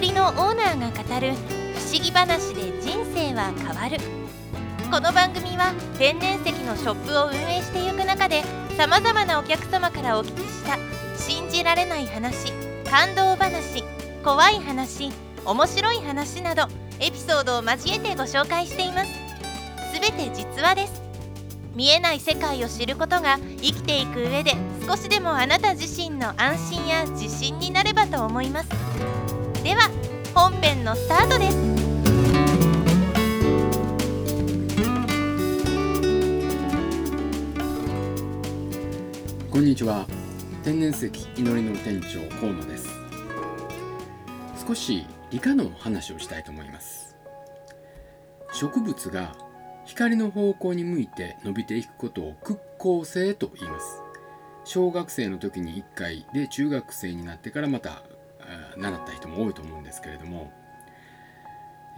りのオーナーが語る不思議話で人生は変わる。この番組は天然石のショップを運営していく中でさまざまなお客様からお聞きした信じられない話感動話怖い話面白い話などエピソードを交えてご紹介しています。すべて実話です。見えない世界を知ることが生きていく上で少しでもあなた自身の安心や自信になればと思います。では本編のスタートです。こんにちは。天然石祈りの店長河野です。少し理科の話をしたいと思います。植物が光の方向に向いて伸びていくことを屈光性と言います。小学生の時に1回で中学生になってからまた習った人も多いと思うんですけれども、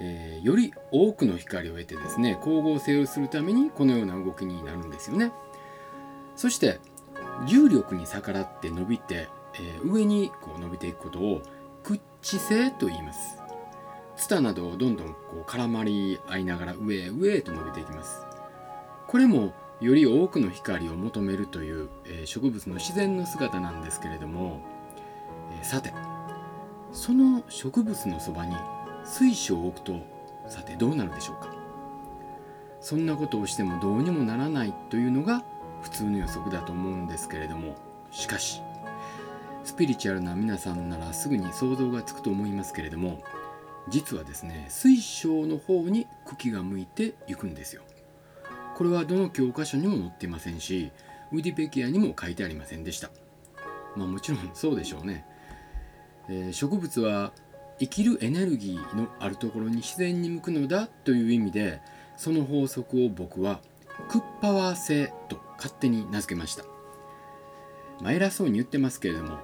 えー、より多くの光を得てですね光合成をするためにこのような動きになるんですよね。そして重力に逆らって伸びて、えー、上にこう伸びていくことを屈地性と言います。ツタなどをどんどんこう絡まり合いながら上へ上へと伸びていきます。これもより多くの光を求めるという、えー、植物の自然の姿なんですけれども、えー、さてその植物のそばに水晶を置くとさてどうなるでしょうか？そんなことをしてもどうにもならないというのが普通の予測だと思うんですけれどもしかしスピリチュアルな皆さんならすぐに想像がつくと思いますけれども実はですね水晶の方に茎が向いていくんですよ。これはどの教科書にも載っていませんしウィディペキアにも書いてありませんでした。まあもちろんそうでしょうね、え、植物は生きるエネルギーのあるところに自然に向くのだという意味でその法則を僕はクッパワー性と勝手に名付けました、まあ、偉そうに言ってますけれども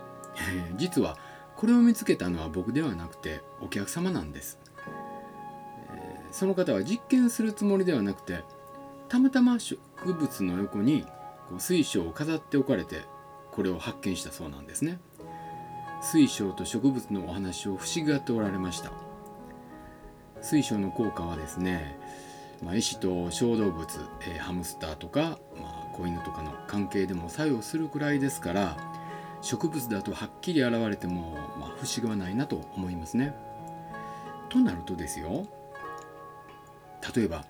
実はこれを見つけたのは僕ではなくてお客様なんです、えー、その方は実験するつもりではなくてたまたま植物の横にこう水晶を飾っておかれてこれを発見したそうなんですね。水晶と植物のお話を不思議がっておられました水晶の効果はですね、まあ、絵師と小動物、えー、ハムスターとか、まあ、子犬とかの関係でも作用するくらいですから植物だとはっきり現れても、まあ、不思議はないなと思いますね。となるとですよ例えば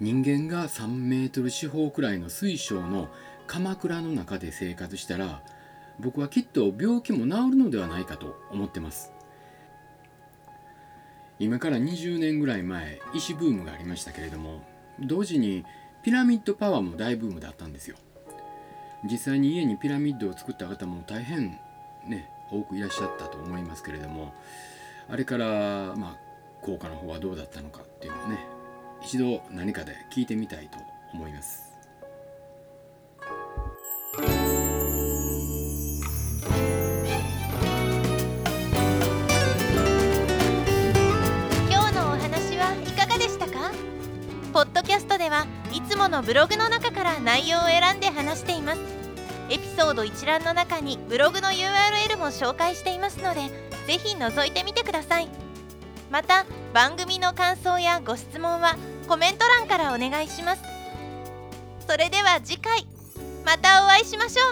人間が3メートル四方くらいの水晶の鎌倉の中で生活したら僕はきっと病気も治るのではないかと思ってます今から20年ぐらい前石ブームがありましたけれども同時にピラミッドパワーも大ブームだったんですよ実際に家にピラミッドを作った方も大変ね多くいらっしゃったと思いますけれどもあれからまあ効果の方はどうだったのかっていうのをね一度何かで聞いてみたいと思います。つものブログの中から内容を選んで話しています。エピソード一覧の中にブログの URL も紹介していますのでぜひ覗いてみてください。また番組の感想やご質問はコメント欄からお願いします。それでは次回またお会いしましょう。